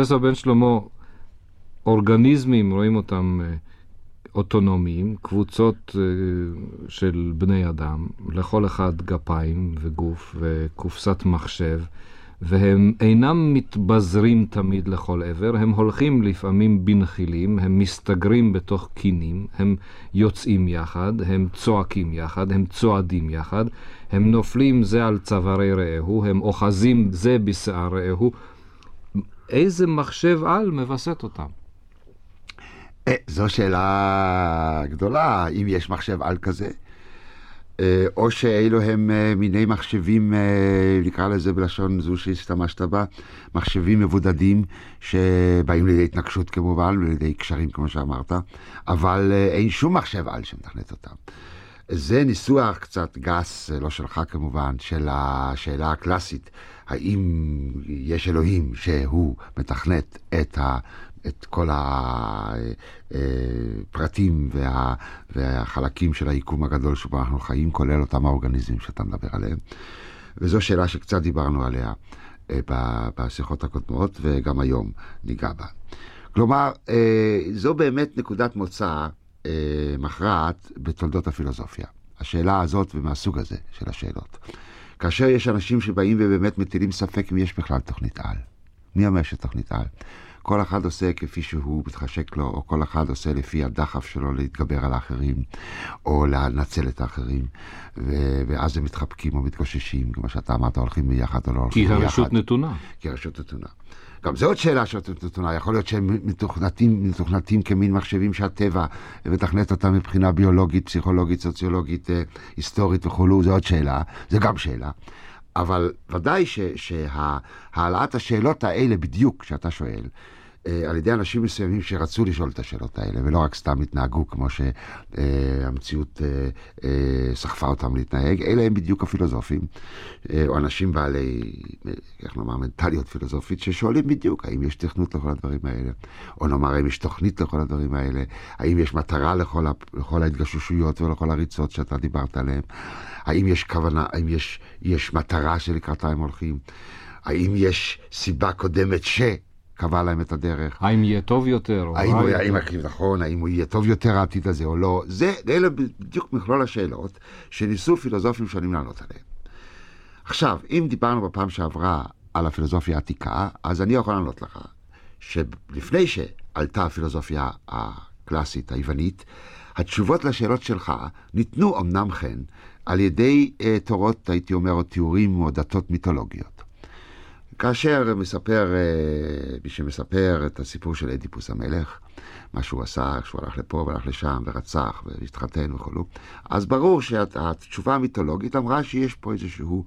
פרופסור בן שלמה, אורגניזמים, רואים אותם אה, אוטונומיים, קבוצות אה, של בני אדם, לכל אחד גפיים וגוף וקופסת מחשב, והם אינם מתבזרים תמיד לכל עבר, הם הולכים לפעמים בנחילים, הם מסתגרים בתוך קינים, הם יוצאים יחד, הם צועקים יחד, הם צועדים יחד, הם נופלים זה על צווארי רעהו, הם אוחזים זה בשיער רעהו. איזה מחשב על מווסת אותם? אה, זו שאלה גדולה, אם יש מחשב על כזה. אה, או שאלו הם אה, מיני מחשבים, נקרא לזה בלשון זו שהשתמשת בה, מחשבים מבודדים שבאים לידי התנגשות כמובן, לידי קשרים כמו שאמרת, אבל אין שום מחשב על שמתכנת אותם. זה ניסוח קצת גס, לא שלך כמובן, של השאלה הקלאסית, האם יש אלוהים שהוא מתכנת את ה... את כל הפרטים וה, והחלקים של היקום הגדול שבו אנחנו חיים, כולל אותם האורגניזמים שאתה מדבר עליהם. וזו שאלה שקצת דיברנו עליה אה, בשיחות הקודמות, וגם היום ניגע בה. כלומר, אה, זו באמת נקודת מוצא אה, מכרעת בתולדות הפילוסופיה. השאלה הזאת ומהסוג הזה של השאלות. כאשר יש אנשים שבאים ובאמת מטילים ספק אם יש בכלל תוכנית על. מי אומר שתוכנית על? כל אחד עושה כפי שהוא מתחשק לו, או כל אחד עושה לפי הדחף שלו להתגבר על האחרים, או לנצל את האחרים, ו- ואז הם מתחבקים או מתגוששים, כמו שאתה אמרת, הולכים ביחד או לא הולכים ביחד. כי הרשות נתונה. כי הרשות נתונה. גם זו עוד שאלה שהרשות נתונה, יכול להיות שהם מתוכנתים, מתוכנתים כמין מחשבים שהטבע מתכנת אותם מבחינה ביולוגית, פסיכולוגית, סוציולוגית, אה, היסטורית וכולו, זו עוד שאלה, זה גם שאלה. אבל ודאי שהעלאת השאלות האלה בדיוק, שאתה שואל, על ידי אנשים מסוימים שרצו לשאול את השאלות האלה, ולא רק סתם התנהגו כמו שהמציאות אה, אה, סחפה אותם להתנהג, אלה הם בדיוק הפילוסופים, או אנשים בעלי, איך נאמר, מנטליות פילוסופית, ששואלים בדיוק האם יש תכנות לכל הדברים האלה, או נאמר האם יש תוכנית לכל הדברים האלה, האם יש מטרה לכל, לכל ההתגששויות ולכל הריצות שאתה דיברת עליהן, האם יש כוונה, האם יש, יש מטרה שלקראתה הם הולכים, האם יש סיבה קודמת ש... קבע להם את הדרך. האם יהיה טוב יותר האם הוא יהיה, נכון, האם הוא יהיה טוב יותר העתיד הזה או לא. זה, אלה בדיוק מכלול השאלות שניסו פילוסופים שונים לענות עליהן. עכשיו, אם דיברנו בפעם שעברה על הפילוסופיה העתיקה, אז אני יכול לענות לך שלפני שעלתה הפילוסופיה הקלאסית, היוונית, התשובות לשאלות שלך ניתנו אמנם כן על ידי uh, תורות, הייתי אומר, או תיאורים או דתות מיתולוגיות. כאשר מספר, אה, מי שמספר את הסיפור של אדיפוס המלך, מה שהוא עשה, שהוא הלך לפה והלך לשם ורצח והתחתן וכולו, אז ברור שהתשובה המיתולוגית אמרה שיש פה איזשהו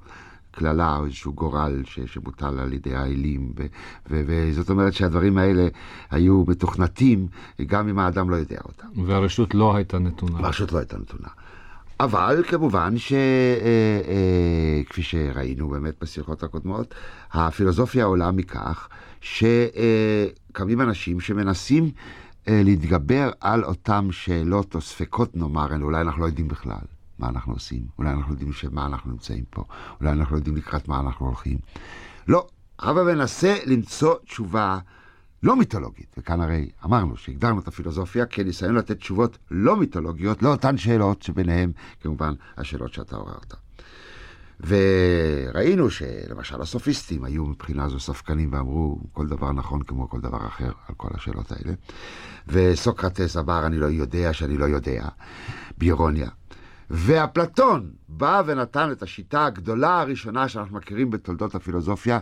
קללה או איזשהו גורל ש, שמוטל על ידי האלים, ו, ו, וזאת אומרת שהדברים האלה היו מתוכנתים גם אם האדם לא יודע אותם. והרשות לא הייתה נתונה. והרשות לא הייתה נתונה. אבל כמובן שכפי אה, אה, שראינו באמת בשיחות הקודמות, הפילוסופיה עולה מכך שקמים אנשים שמנסים אה, להתגבר על אותם שאלות או ספקות נאמר, אולי אנחנו לא יודעים בכלל מה אנחנו עושים, אולי אנחנו יודעים שמה אנחנו נמצאים פה, אולי אנחנו יודעים לקראת מה אנחנו הולכים. לא, אבל מנסה למצוא תשובה לא מיתולוגית, וכאן הרי אמרנו שהגדרנו את הפילוסופיה כניסיון לתת תשובות לא מיתולוגיות לאותן שאלות שביניהן כמובן השאלות שאתה עוררת. וראינו שלמשל הסופיסטים היו מבחינה זו ספקנים ואמרו כל דבר נכון כמו כל דבר אחר על כל השאלות האלה. וסוקרטס אמר אני לא יודע שאני לא יודע, באירוניה. ואפלטון בא ונתן את השיטה הגדולה הראשונה שאנחנו מכירים בתולדות הפילוסופיה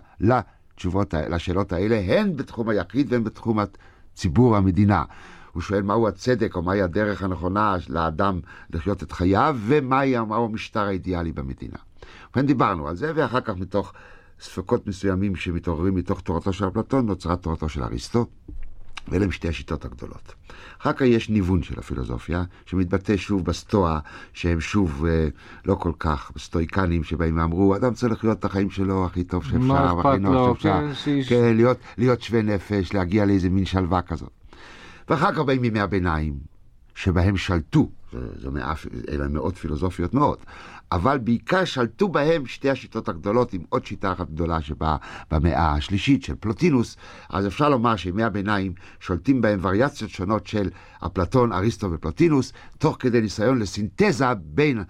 התשובות לשאלות האלה, הן בתחום היחיד והן בתחום הציבור, המדינה. הוא שואל מהו הצדק או מהי הדרך הנכונה לאדם לחיות את חייו ומהו המשטר האידיאלי במדינה. ובכן דיברנו על זה, ואחר כך מתוך ספקות מסוימים שמתעוררים מתוך תורתו של אפלטון, נוצרה תורתו של אריסטו. ואלה הם שתי השיטות הגדולות. אחר כך יש ניוון של הפילוסופיה, שמתבטא שוב בסטואה, שהם שוב אה, לא כל כך סטואיקנים, שבאים ואמרו, אדם צריך לחיות את החיים שלו הכי טוב שאפשר, והכי נוח שאפשר. כן, שיש... כן, להיות, להיות שווה נפש, להגיע לאיזה מין שלווה כזאת. ואחר כך באים ימי הביניים, שבהם שלטו זו מאה, אלה מאות פילוסופיות מאוד, אבל בעיקר שלטו בהם שתי השיטות הגדולות, עם עוד שיטה אחת גדולה שבאה במאה השלישית של פלוטינוס, אז אפשר לומר שימי הביניים שולטים בהם וריאציות שונות של אפלטון, אריסטו ופלוטינוס, תוך כדי ניסיון לסינתזה בין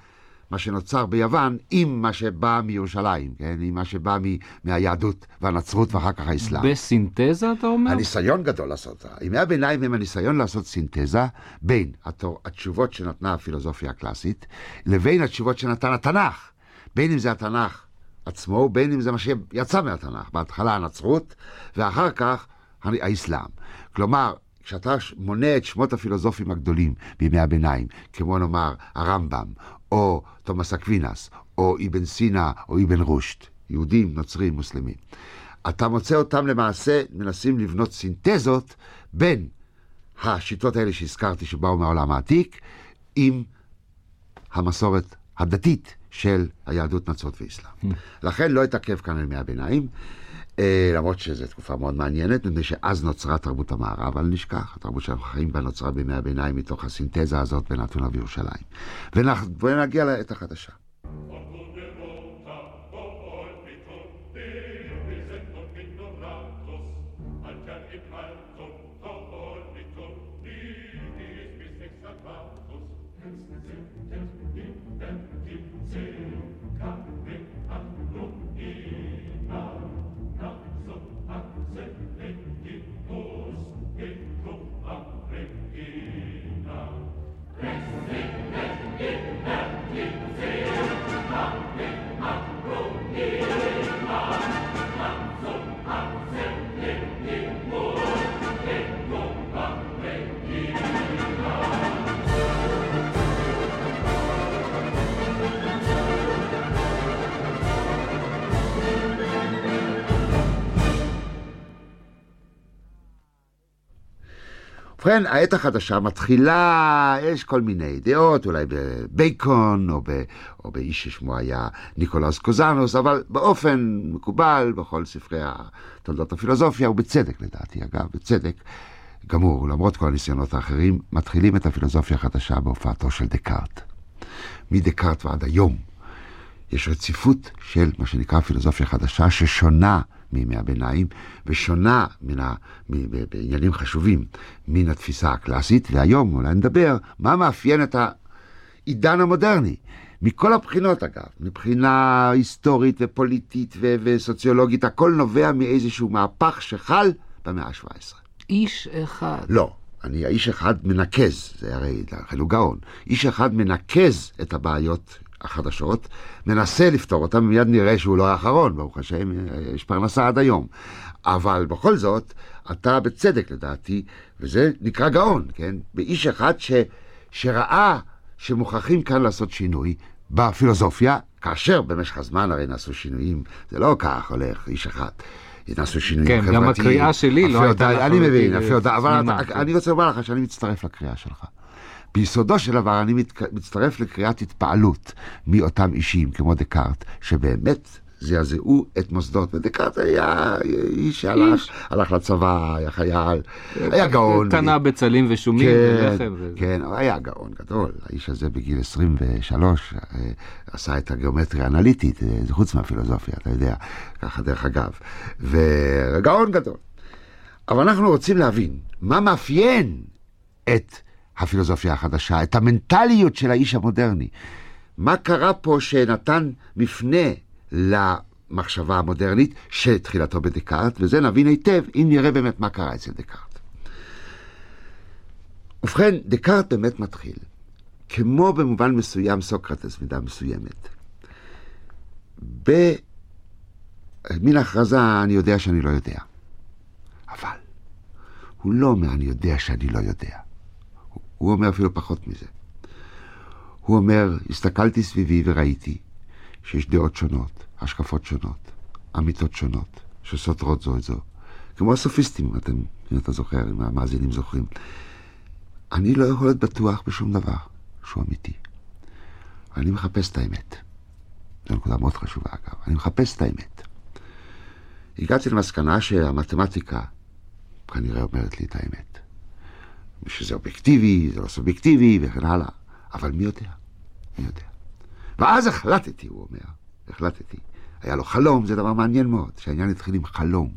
מה שנוצר ביוון עם מה שבא מירושלים, כן? עם מה שבא מ- מהיהדות והנצרות ואחר כך האסלאם. בסינתזה, אתה אומר? הניסיון גדול לעשות, ימי הביניים הם הניסיון לעשות סינתזה בין התור, התשובות שנתנה הפילוסופיה הקלאסית לבין התשובות שנתן התנ"ך. בין אם זה התנ"ך עצמו, בין אם זה מה שיצא מהתנ"ך. בהתחלה הנצרות ואחר כך האסלאם. כלומר, כשאתה מונה את שמות הפילוסופים הגדולים בימי הביניים, כמו נאמר הרמב"ם, או תומאס אקווינס, או אבן סינה, או אבן רושד, יהודים, נוצרים, מוסלמים. אתה מוצא אותם למעשה מנסים לבנות סינתזות בין השיטות האלה שהזכרתי שבאו מהעולם העתיק עם המסורת הדתית של היהדות, נצרות ואסלאם. לכן לא אתעכב כאן על ימי הביניים, למרות שזו תקופה מאוד מעניינת, מפני שאז נוצרה תרבות המערב, אל נשכח, התרבות שאנחנו חיים בה נוצרה בימי הביניים מתוך הסינתזה הזאת בין אתונה וירושלים. ונגיע לעת החדשה. ובכן, העת החדשה מתחילה, יש כל מיני דעות, אולי בבייקון, או, ב, או באיש ששמו היה ניקולאוס קוזנוס, אבל באופן מקובל בכל ספרי תולדות הפילוסופיה, ובצדק לדעתי, אגב, בצדק גמור, למרות כל הניסיונות האחרים, מתחילים את הפילוסופיה החדשה בהופעתו של דקארט. מדקארט ועד היום יש רציפות של מה שנקרא פילוסופיה חדשה, ששונה מימי הביניים, ושונה מן ה, מ, בעניינים חשובים מן התפיסה הקלאסית, והיום אולי נדבר מה מאפיין את העידן המודרני. מכל הבחינות אגב, מבחינה היסטורית ופוליטית ו- וסוציולוגית, הכל נובע מאיזשהו מהפך שחל במאה ה-17. איש אחד. לא, אני, האיש אחד מנקז, זה הרי, לכן הוא גאון, איש אחד מנקז את הבעיות החדשות, מנסה לפתור אותם, ומיד נראה שהוא לא האחרון, ברוך השם, יש פרנסה עד היום. אבל בכל זאת, אתה בצדק לדעתי, וזה נקרא גאון, כן? באיש אחד ש, שראה שמוכרחים כאן לעשות שינוי בפילוסופיה, כאשר במשך הזמן הרי נעשו שינויים, זה לא כך הולך, איש אחד. נעשו שינויים כן, חברתיים. גם הקריאה שלי לא הייתה... אני מבין, אבל אני רוצה לומר לך שאני מצטרף לקריאה שלך. ביסודו של דבר אני מצטרף לקריאת התפעלות מאותם אישים כמו דקארט, שבאמת זעזעו את מוסדות, ודקארט היה איש שהלך, הלך לצבא, היה חייל, היה גאון. קנה בצלים ושומים כן, ולחם. כן, הוא היה גאון גדול. האיש הזה בגיל 23 עשה את הגיאומטריה האנליטית, זה חוץ מהפילוסופיה, אתה יודע, ככה דרך אגב. וגאון גדול. אבל אנחנו רוצים להבין מה מאפיין את הפילוסופיה החדשה, את המנטליות של האיש המודרני. מה קרה פה שנתן מפנה למחשבה המודרנית שתחילתו בדקארט, וזה נבין היטב אם נראה באמת מה קרה אצל דקארט. ובכן, דקארט באמת מתחיל, כמו במובן מסוים סוקרטס, מידה מסוימת. במין הכרזה אני יודע שאני לא יודע. אבל הוא לא אומר אני יודע שאני לא יודע. הוא אומר אפילו פחות מזה. הוא אומר, הסתכלתי סביבי וראיתי שיש דעות שונות, השקפות שונות, אמיתות שונות, שסותרות זו את זו. כמו הסופיסטים, אתם, אם אתה זוכר, אם המאזינים זוכרים. אני לא יכול להיות בטוח בשום דבר שהוא אמיתי. אני מחפש את האמת. זו נקודה מאוד חשובה, אגב. אני מחפש את האמת. הגעתי למסקנה שהמתמטיקה כנראה אומרת לי את האמת. שזה אובייקטיבי, זה לא סובייקטיבי וכן הלאה. אבל מי יודע? מי יודע? ואז החלטתי, הוא אומר, החלטתי. היה לו חלום, זה דבר מעניין מאוד, שהעניין התחיל עם חלום.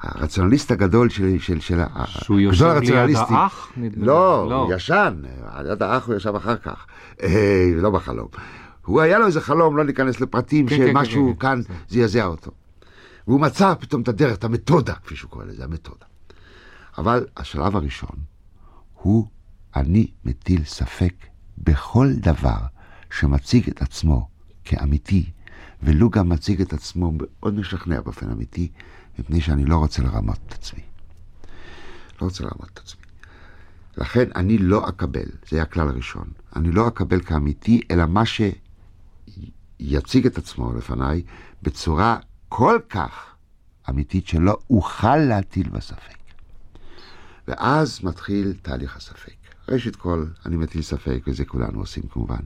הרציונליסט הגדול של... של, של שהוא יושב ליד האח? לא, לא, הוא ישן, ליד האח הוא ישב אחר כך, אה, לא בחלום. הוא היה לו איזה חלום, לא ניכנס לפרטים, כן, שמשהו כן, כן, כאן כן. זעזע אותו. והוא מצא פתאום את הדרך, את המתודה, כפי שהוא קורא לזה, המתודה. אבל השלב הראשון הוא, אני מטיל ספק בכל דבר שמציג את עצמו כאמיתי, ולו גם מציג את עצמו מאוד משכנע באופן אמיתי, מפני שאני לא רוצה לרמות את עצמי. לא רוצה לרמות את עצמי. לכן אני לא אקבל, זה היה הכלל הראשון, אני לא אקבל כאמיתי, אלא מה שיציג את עצמו לפניי בצורה כל כך אמיתית שלא אוכל להטיל בה ספק. ואז מתחיל תהליך הספק. ראשית כל, אני מטיל ספק, וזה כולנו עושים כמובן,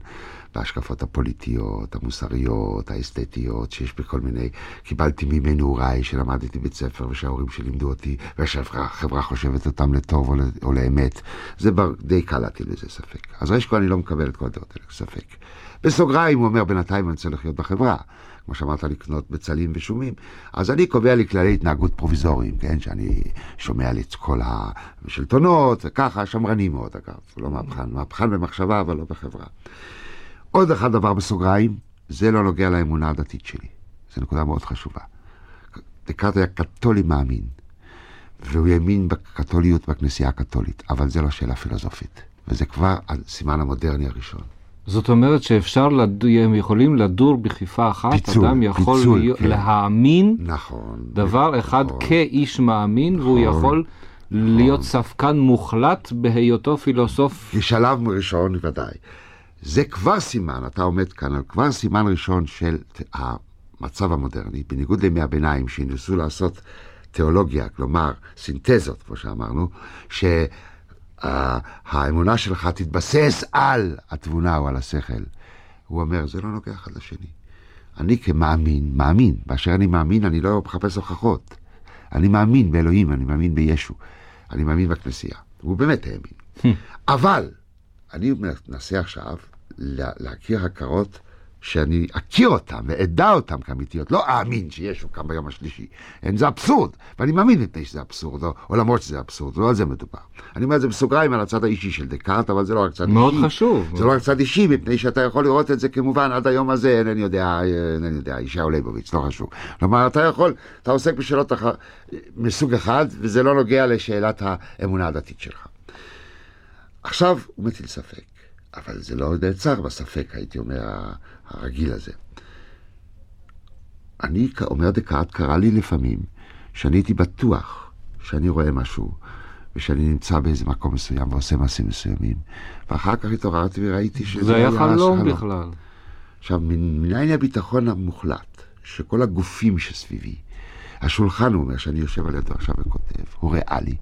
בהשקפות הפוליטיות, המוסריות, האסתטיות, שיש בכל מיני... קיבלתי ממנו הוריי שלמדתי בית ספר ושההורים שלימדו אותי, והחברה חושבת אותם לטוב או, או לאמת. זה בר, די קל להטיל בזה ספק. אז ראשית כל, אני לא מקבל את כל הדעות האלה, ספק. בסוגריים הוא אומר, בינתיים אני רוצה לחיות בחברה. כמו שאמרת, לקנות בצלים ושומים. אז אני קובע לי כללי התנהגות פרוביזוריים, כן? שאני שומע לי את כל השלטונות, וככה, שמרני מאוד, אגב. לא מהפכן, מהפכן במחשבה, אבל לא בחברה. עוד אחד דבר בסוגריים, זה לא נוגע לאמונה הדתית שלי. זו נקודה מאוד חשובה. דקארט היה קתולי מאמין, והוא האמין בקתוליות בכנסייה הקתולית, אבל זה לא שאלה פילוסופית. וזה כבר הסימן המודרני הראשון. זאת אומרת שאפשר, לד... הם יכולים לדור בכפיפה אחת, פיצול, אדם יכול פיצול, להיות, כן. להאמין נכון, דבר אחד נכון, כאיש מאמין, נכון, והוא יכול נכון. להיות ספקן מוחלט בהיותו פילוסוף. כשלב ראשון ודאי. זה כבר סימן, אתה עומד כאן על כבר סימן ראשון של המצב המודרני, בניגוד לימי הביניים שניסו לעשות תיאולוגיה, כלומר סינתזות, כמו שאמרנו, ש... האמונה שלך תתבסס על התבונה או על השכל. הוא אומר, זה לא נוגע אחד לשני. אני כמאמין, מאמין, באשר אני מאמין, אני לא מחפש הוכחות. אני מאמין באלוהים, אני מאמין בישו, אני מאמין בכנסייה. הוא באמת האמין. אבל אני מנסה עכשיו להכיר הכרות שאני אכיר אותם ואדע אותם כאמיתיות, לא אאמין שישו קם ביום השלישי. אין, זה אבסורד, ואני מאמין מפני שזה אבסורד, או, או למרות שזה אבסורד, לא על זה מדובר. אני אומר את זה בסוגריים על הצד האישי של דקארט, אבל זה לא רק צד מאוד אישי. מאוד חשוב. זה לא רק צד אישי, מפני שאתה יכול לראות את זה כמובן עד היום הזה, אינני יודע, אינני יודע, ישעיהו ליבוביץ', לא חשוב. כלומר, אתה יכול, אתה עוסק בשאלות אח... מסוג אחד, וזה לא נוגע לשאלת האמונה הדתית שלך. עכשיו, הוא מטיל ספק. אבל זה לא נעצר בספק, הייתי אומר, הרגיל הזה. אני, אומר דקארט, קרה לי לפעמים שאני הייתי בטוח שאני רואה משהו, ושאני נמצא באיזה מקום מסוים ועושה מעשים מסוימים, ואחר כך התעוררתי וראיתי שזה זה היה חלום בכלל. עכשיו, מניין הביטחון המוחלט, שכל הגופים שסביבי, השולחן, הוא אומר, שאני יושב על ידו עכשיו וכותב, הוא ריאלי,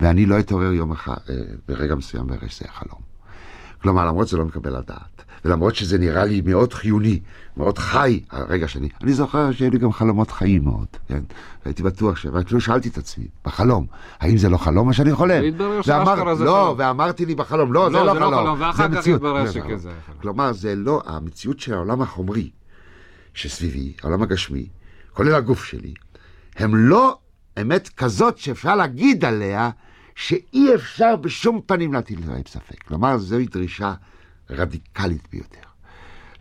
ואני לא אתעורר יום אחד, אה, ברגע מסוים ואראה שזה חלום. כלומר, למרות שזה לא מקבל על דעת, ולמרות שזה נראה לי מאוד חיוני, מאוד חי, הרגע שני, אני זוכר שהיו לי גם חלומות חיים מאוד, כן? הייתי בטוח ש... ואפילו שאלתי את עצמי, בחלום, האם זה לא חלום מה שאני חולם? והתברר שאשכרה זה לא, ואמרתי לי בחלום, לא, לא זה לא זה חלום. לא חלום, ואחר כך התברר שכזה. כלומר, זה לא, המציאות של העולם החומרי שסביבי, העולם הגשמי, כולל הגוף שלי, הם לא אמת כזאת שאפשר להגיד עליה שאי אפשר בשום פנים להטיל עליהם ספק. כלומר, זוהי דרישה רדיקלית ביותר.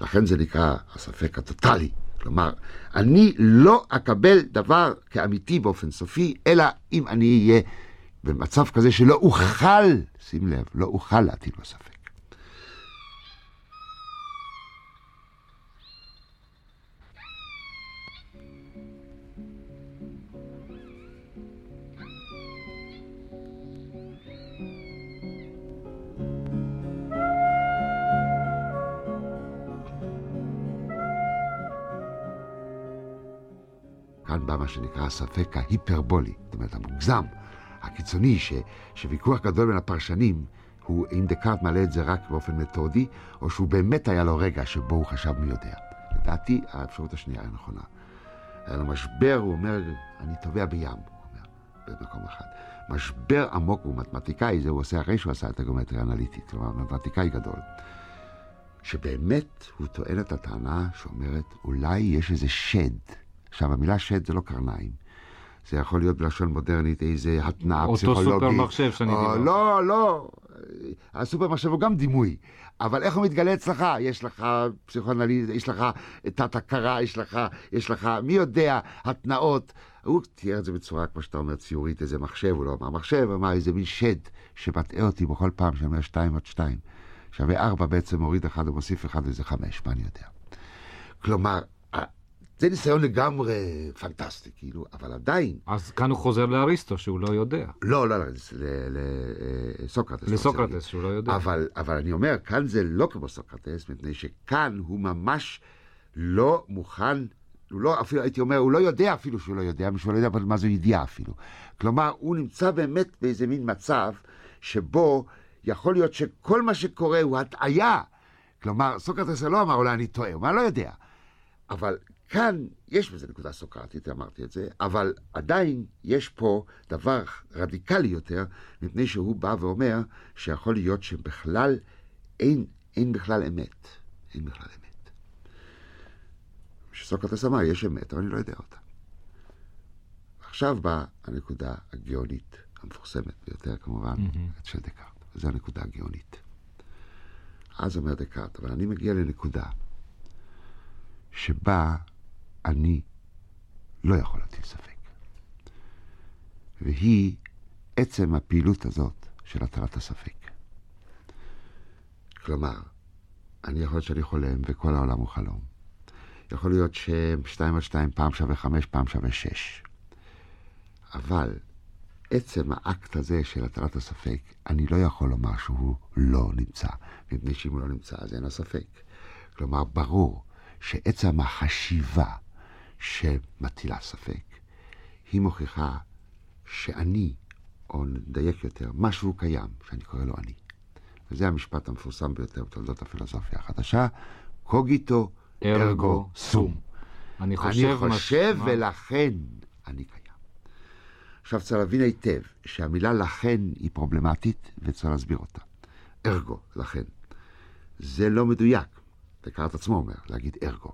לכן זה נקרא הספק הטוטלי. כלומר, אני לא אקבל דבר כאמיתי באופן סופי, אלא אם אני אהיה במצב כזה שלא אוכל, שים לב, לא אוכל להטיל לו ספק. בא מה שנקרא הספק ההיפרבולי, זאת אומרת המוגזם, הקיצוני, ש, שוויכוח גדול בין הפרשנים הוא אם דקארט מעלה את זה רק באופן מתודי, או שהוא באמת היה לו רגע שבו הוא חשב מי יודע. לדעתי, האפשרות השנייה היא נכונה. היה לו משבר, הוא אומר, אני טובע בים, הוא אומר, במקום אחד. משבר עמוק, הוא מתמטיקאי, זה הוא עושה אחרי שהוא עשה את הגיאומטריה האנליטית, כלומר מתמטיקאי גדול. שבאמת הוא טוען את הטענה שאומרת, אולי יש איזה שד. עכשיו, המילה שד זה לא קרניים. זה יכול להיות בלשון מודרנית איזה התנאה פסיכולוגית. אותו סופר מחשב שאני דיבר. לא, לא. הסופר מחשב הוא גם דימוי. אבל איך הוא מתגלה אצלך? יש לך פסיכואנליזה, יש לך תת הכרה, יש לך, יש לך, מי יודע, התנאות. הוא תיאר את זה בצורה, כמו שאתה אומר, ציורית, איזה מחשב, הוא לא אמר מחשב, אמר איזה מין שד שמטעה אותי בכל פעם שאני אומר שתיים עוד שתיים. שווה ארבע בעצם מוריד אחד ומוסיף אחד וזה חמש, מה אני יודע. כלומר, זה ניסיון לגמרי פנטסטי, כאילו, אבל עדיין... אז כאן הוא חוזר לאריסטו, שהוא לא יודע. לא, לא, לא, לסוקרטס. לסוקרטס, שהוא לא יודע. אבל, אבל אני אומר, כאן זה לא כמו סוקרטס, מפני שכאן הוא ממש לא מוכן, הוא לא, אפילו הייתי אומר, הוא לא יודע אפילו שהוא לא יודע, שהוא לא יודע מה זו ידיעה אפילו. כלומר, הוא נמצא באמת באיזה מין מצב שבו יכול להיות שכל מה שקורה הוא הטעיה. כלומר, סוקרטס לא אמר, אולי אני טועה, הוא אמר, לא יודע. אבל כאן יש בזה נקודה סוקרטית, אמרתי את זה, אבל עדיין יש פה דבר רדיקלי יותר, מפני שהוא בא ואומר שיכול להיות שבכלל אין, אין בכלל אמת. אין בכלל אמת. שסוקרטס אמר, יש אמת, אבל אני לא יודע אותה. עכשיו באה הנקודה הגאונית, המפורסמת ביותר כמובן, mm-hmm. של דקארט. וזו הנקודה הגאונית. אז אומר דקארט, אבל אני מגיע לנקודה שבה אני לא יכול להטיל ספק. והיא עצם הפעילות הזאת של הטלת הספק. כלומר, אני יכול להיות שאני חולם וכל העולם הוא חלום. יכול להיות ששתיים על שתיים פעם שווה חמש, פעם שווה שש. אבל עצם האקט הזה של הטלת הספק, אני לא יכול לומר שהוא לא נמצא, מפני שאם הוא לא נמצא אז אין הספק. כלומר, ברור שעצם החשיבה שמטילה ספק, היא מוכיחה שאני, או נדייק יותר, משהו קיים, שאני קורא לו אני. וזה המשפט המפורסם ביותר בתולדות הפילוסופיה החדשה, קוגיטו ארגו סום. אני חושב, אני חושב ולכן אני קיים. עכשיו צריך להבין היטב שהמילה לכן היא פרובלמטית וצריך להסביר אותה. ארגו, לכן. זה לא מדויק. דקארט עצמו אומר, להגיד ארגו.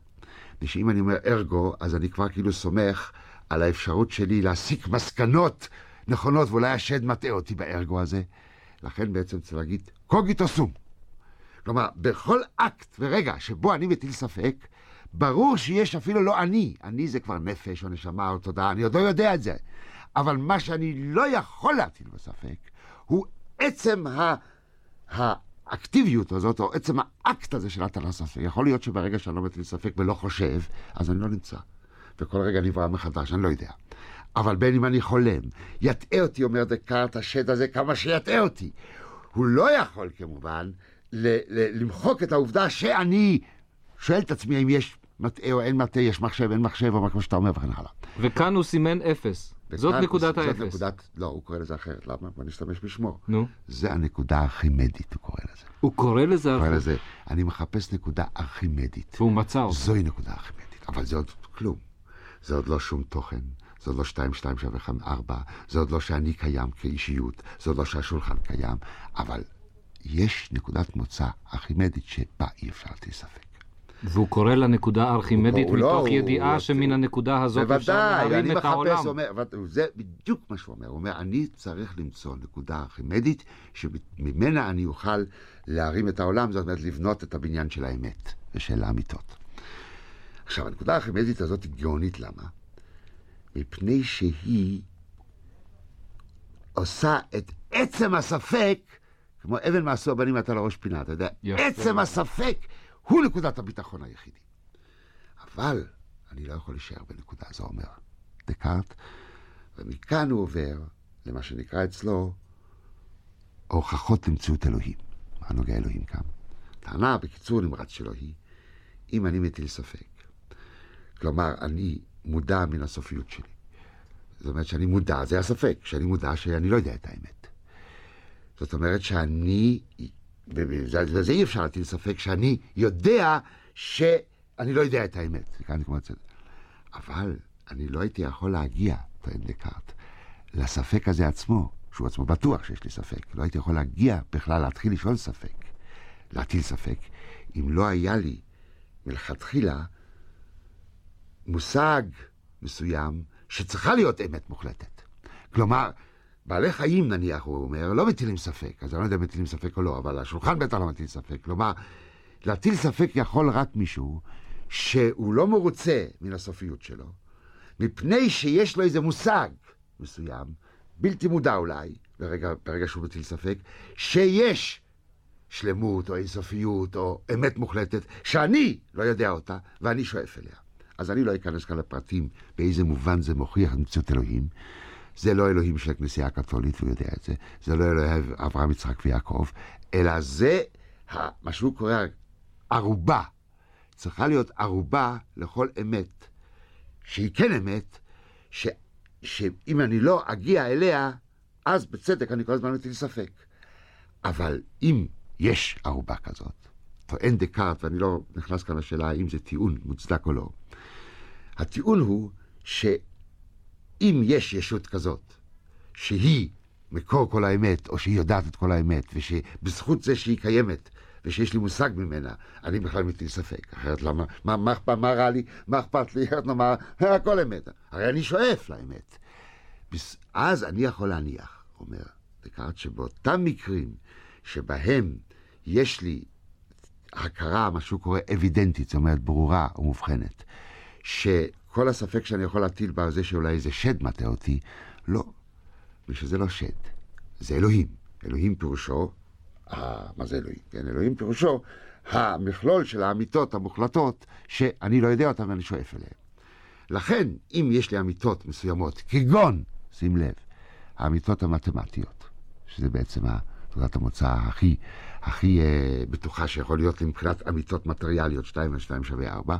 ושאם אני אומר ארגו, אז אני כבר כאילו סומך על האפשרות שלי להסיק מסקנות נכונות, ואולי השד מטעה אותי בארגו הזה. לכן בעצם צריך להגיד קוגיטו סום. כלומר, בכל אקט ורגע שבו אני מטיל ספק, ברור שיש אפילו לא אני. אני זה כבר נפש או נשמה או תודעה, אני עוד לא יודע את זה. אבל מה שאני לא יכול להטיל בספק, הוא עצם ה... האקטיביות הזאת, או עצם האקט הזה של הטלת ספק. יכול להיות שברגע שאני לא מטיל ספק ולא חושב, אז אני לא נמצא. וכל רגע נברא מחדש, אני לא יודע. אבל בין אם אני חולם, יטעה אותי, אומר דקארט, השד הזה כמה שיטעה אותי. הוא לא יכול כמובן למחוק את העובדה שאני שואל את עצמי האם יש מטעה או אין מטעה, יש מחשב, אין מחשב, או מה שאתה אומר וכן הלאה. וכאן הוא סימן אפס. זאת נקודת האפס. זאת נקודת, לא, הוא קורא לזה אחרת, למה? בוא נשתמש בשמו. נו. זה הנקודה הארכימדית, הוא קורא לזה. הוא קורא לזה הוא קורא לזה, אני מחפש נקודה ארכימדית. והוא מצא אותה. זוהי נקודה ארכימדית, אבל זה עוד כלום. זה עוד לא שום תוכן. זה עוד לא שתיים, שתיים שווה ארבע, זה עוד לא שאני קיים כאישיות, זה עוד לא שהשולחן קיים, אבל יש נקודת מוצא ארכימדית שבה אי אפשר להטיל ספק. והוא קורא לנקודה הארכימדית מתוך לא, ידיעה הוא, שמן הנקודה הזאת בוודאי, אפשר להרים את העולם. אומר, זה בדיוק מה שהוא אומר. הוא אומר, אני צריך למצוא נקודה ארכימדית שממנה אני אוכל להרים את העולם, זאת אומרת לבנות את הבניין של האמת ושל האמיתות. עכשיו, הנקודה הארכימדית הזאת היא גאונית, למה? מפני שהיא עושה את עצם הספק, כמו אבן מעשו הבנים אתה לראש פינה, אתה יודע, יפה. עצם הספק הוא נקודת הביטחון היחידי. אבל אני לא יכול להישאר בנקודה זו, אומר דקארט, ומכאן הוא עובר למה שנקרא אצלו הוכחות למציאות אלוהים. מה נוגע אלוהים כאן? טענה בקיצור נמרץ שלו היא, אם אני מטיל ספק, כלומר, אני מודע מן הסופיות שלי. זאת אומרת שאני מודע, זה הספק, שאני מודע שאני לא יודע את האמת. זאת אומרת שאני ובזה אי אפשר להטיל ספק שאני יודע שאני לא יודע את האמת. אבל אני לא הייתי יכול להגיע, טוען דקארט, לספק הזה עצמו, שהוא עצמו בטוח שיש לי ספק. לא הייתי יכול להגיע בכלל להתחיל לשאול ספק, להטיל ספק, אם לא היה לי מלכתחילה מושג מסוים שצריכה להיות אמת מוחלטת. כלומר, בעלי חיים נניח, הוא אומר, לא מטילים ספק, אז אני לא יודע אם מטילים ספק או לא, אבל השולחן בטח לא מטיל ספק. כלומר, להטיל ספק יכול רק מישהו שהוא לא מרוצה מן הסופיות שלו, מפני שיש לו איזה מושג מסוים, בלתי מודע אולי, ברגע, ברגע שהוא מטיל ספק, שיש שלמות או אינסופיות או אמת מוחלטת, שאני לא יודע אותה ואני שואף אליה. אז אני לא אכנס כאן לפרטים באיזה מובן זה מוכיח מציאות אלוהים. זה לא אלוהים של הכנסייה הקתולית, הוא יודע את זה, זה לא אלוהים אברהם, יצחק ויעקב, אלא זה מה שהוא קורא ערובה. צריכה להיות ערובה לכל אמת, שהיא כן אמת, ש, שאם אני לא אגיע אליה, אז בצדק אני כל הזמן מטיל ספק. אבל אם יש ערובה כזאת, טוען דקארט, ואני לא נכנס כאן לשאלה האם זה טיעון מוצדק או לא, הטיעון הוא שאם יש ישות כזאת, שהיא מקור כל האמת, או שהיא יודעת את כל האמת, ושבזכות זה שהיא קיימת, ושיש לי מושג ממנה, אני בכלל מטיל ספק. אחרת למה, מה, מה, מה, מה רע לי, מה אכפת לי, אחרת מה, הכל אמת. הרי אני שואף לאמת. אז אני יכול להניח, אומר דקארט, שבאותם מקרים שבהם יש לי הכרה, מה שהוא קורא אבידנטית, זאת אומרת ברורה ומובחנת, שכל הספק שאני יכול להטיל בה זה שאולי איזה שד מטעה אותי, לא, ושזה לא שד, זה אלוהים. אלוהים פירושו, מה זה אלוהים? כן, אלוהים פירושו המכלול של האמיתות המוחלטות שאני לא יודע אותן ואני שואף אליהן. לכן, אם יש לי אמיתות מסוימות, כגון, שים לב, האמיתות המתמטיות, שזה בעצם תעודת המוצא הכי, הכי uh, בטוחה שיכול להיות לי מבחינת אמיתות מטריאליות, 2 ו-2 שווה 4,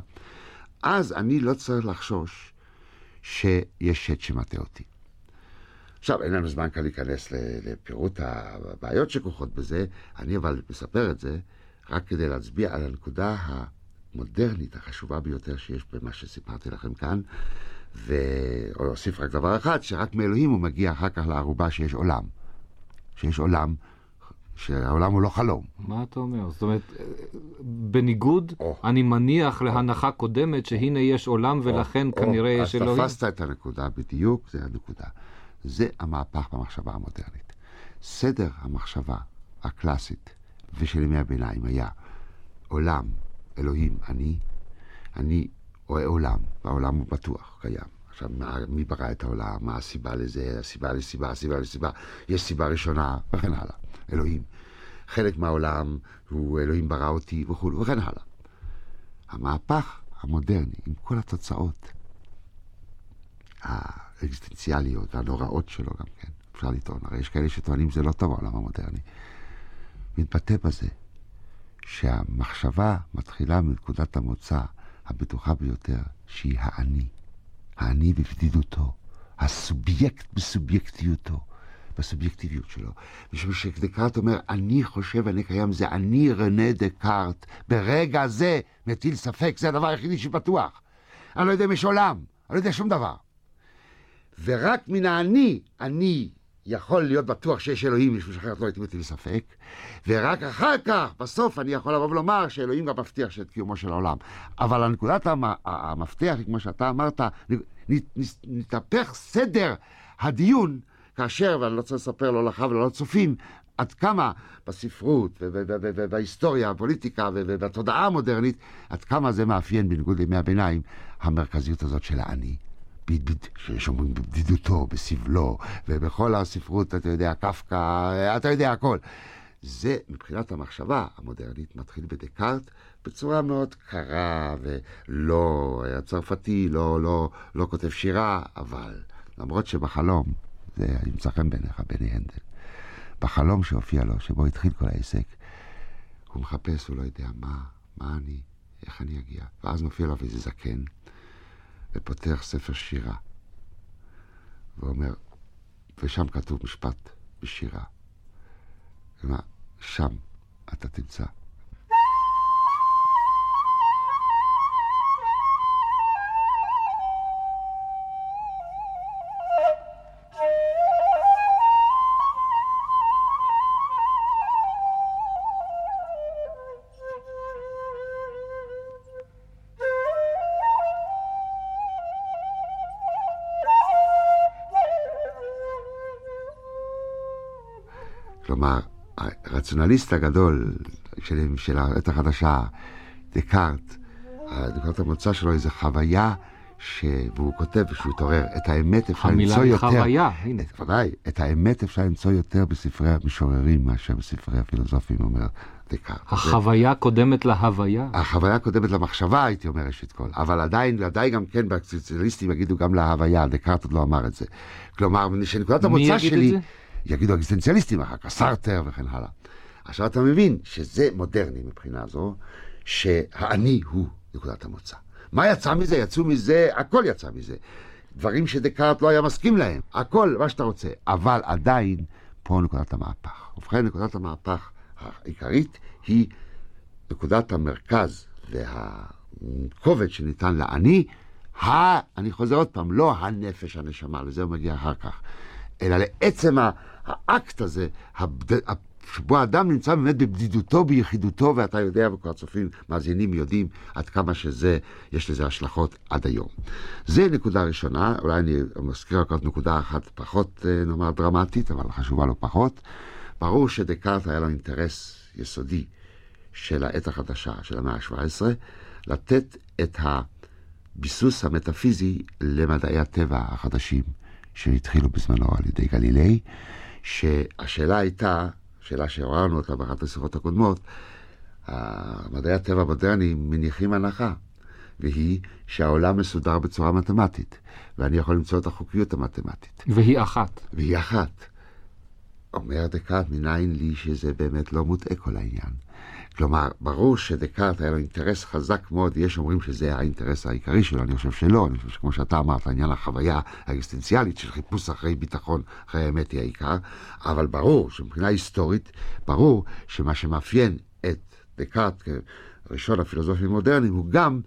אז אני לא צריך לחשוש שיש שט שמטה אותי. עכשיו, אין לנו זמן כאן להיכנס לפירוט הבעיות שכרוכות בזה, אני אבל מספר את זה רק כדי להצביע על הנקודה המודרנית החשובה ביותר שיש במה שסיפרתי לכם כאן, ואוסיף רק דבר אחד, שרק מאלוהים הוא מגיע אחר כך לערובה שיש עולם. שיש עולם שהעולם הוא לא חלום. מה אתה אומר? זאת אומרת, בניגוד, oh. אני מניח להנחה קודמת שהנה יש עולם ולכן oh. כנראה oh. יש אלוהים. אז תפסת את הנקודה בדיוק, זה הנקודה. זה המהפך במחשבה המודרנית. סדר המחשבה הקלאסית ושל ימי הביניים היה עולם, אלוהים, אני, אני רואה עולם, והעולם הוא בטוח, קיים. עכשיו, מי ברא את העולם, מה הסיבה לזה, הסיבה לסיבה, הסיבה לסיבה, יש סיבה ראשונה, וכן הלאה. אלוהים. חלק מהעולם הוא אלוהים ברא אותי וכו' וכן הלאה. המהפך המודרני, עם כל התוצאות האקזיסטנציאליות והנוראות שלו גם כן, אפשר לטעון, הרי יש כאלה שטוענים שזה לא טוב העולם המודרני, מתבטא בזה שהמחשבה מתחילה מנקודת המוצא הבטוחה ביותר, שהיא האני. האני בבדידותו, הסובייקט בסובייקטיותו. בסובייקטיביות שלו. משום שדקארט אומר, אני חושב אני קיים, זה אני רנה דקארט. ברגע זה מטיל ספק, זה הדבר היחידי שבטוח. אני לא יודע אם יש עולם, אני לא יודע שום דבר. ורק מן האני, אני יכול להיות בטוח שיש אלוהים, משום שאחרת לא הייתי מטיל ספק, ורק אחר כך, בסוף, אני יכול לבוא ולומר שאלוהים גם מבטיח שאת קיומו של העולם. אבל הנקודת המפתח כמו שאתה אמרת, נתהפך סדר הדיון כאשר, ואני לא צריך לספר לא לך ולא לצופים, עד כמה בספרות ובהיסטוריה, הפוליטיקה ובתודעה המודרנית, עד כמה זה מאפיין, בניגוד לימי הביניים, המרכזיות הזאת של האני. שאומרים בבדידותו, בסבלו, ובכל הספרות, אתה יודע, קפקא, אתה יודע הכל. זה, מבחינת המחשבה המודרנית, מתחיל בדקארט בצורה מאוד קרה, ולא, הצרפתי לא, לא, לא כותב שירה, אבל למרות שבחלום זה ימצא חן בעיניך, בני הנדל. בחלום שהופיע לו, שבו התחיל כל העסק, הוא מחפש, הוא לא יודע מה, מה אני, איך אני אגיע. ואז מופיע לו איזה זקן, ופותח ספר שירה. ואומר, ושם כתוב משפט בשירה. ומה, שם אתה תמצא כלומר, הרציונליסט הגדול של, של העת החדשה, דקארט, נקודת המוצא שלו איזו חוויה, ש... והוא כותב שהוא התעורר, את האמת אפשר למצוא יותר... המילה היא חוויה, הנה. ודאי, את האמת אפשר למצוא יותר בספרי המשוררים מאשר בספרי הפילוסופים, אומר דקארט. החוויה קודמת להוויה? החוויה קודמת למחשבה, הייתי אומר ראשית כל. אבל עדיין, עדיין גם כן, באקסיסטליסטים יגידו גם להוויה, דקארט עוד לא אמר את זה. כלומר, שנקודת המוצא שלי... מי יגיד את זה? יגידו אקסיסטנציאליסטים אחר כך, סארטר וכן הלאה. עכשיו אתה מבין שזה מודרני מבחינה זו, שהאני הוא נקודת המוצא. מה יצא מזה? יצאו מזה, הכל יצא מזה. דברים שדקארט לא היה מסכים להם, הכל, מה שאתה רוצה. אבל עדיין, פה נקודת המהפך. ובכן, נקודת המהפך העיקרית היא נקודת המרכז והכובד שניתן לאני, ה... אני חוזר עוד פעם, לא הנפש, הנשמה, לזה הוא מגיע אחר כך, אלא לעצם האקט הזה, הבד... שבו האדם נמצא באמת בבדידותו, ביחידותו, ואתה יודע, וכל הצופים, מאזינים, יודעים עד כמה שזה, יש לזה השלכות עד היום. זה נקודה ראשונה, אולי אני מזכיר רק עוד נקודה אחת פחות, אה, נאמר, דרמטית, אבל חשובה לא פחות. ברור שדקארט היה לו אינטרס יסודי של העת החדשה, של המאה ה-17, לתת את הביסוס המטאפיזי למדעי הטבע החדשים שהתחילו בזמנו על ידי גלילי, שהשאלה הייתה, שאלה שעוררנו אותה באחת השיחות הקודמות, מדעי הטבע המודרניים מניחים הנחה, והיא שהעולם מסודר בצורה מתמטית, ואני יכול למצוא את החוקיות המתמטית. והיא אחת. והיא אחת. אומר דקארט, מניין לי שזה באמת לא מוטעה כל העניין. כלומר, ברור שדקארט היה לו אינטרס חזק מאוד, יש אומרים שזה האינטרס העיקרי שלו, אני חושב שלא, אני חושב שכמו שאתה אמרת, עניין החוויה האקסטנציאלית של חיפוש אחרי ביטחון, אחרי האמת היא העיקר, אבל ברור שמבחינה היסטורית, ברור שמה שמאפיין את דקארט כראשון הפילוסופים המודרניים הוא גם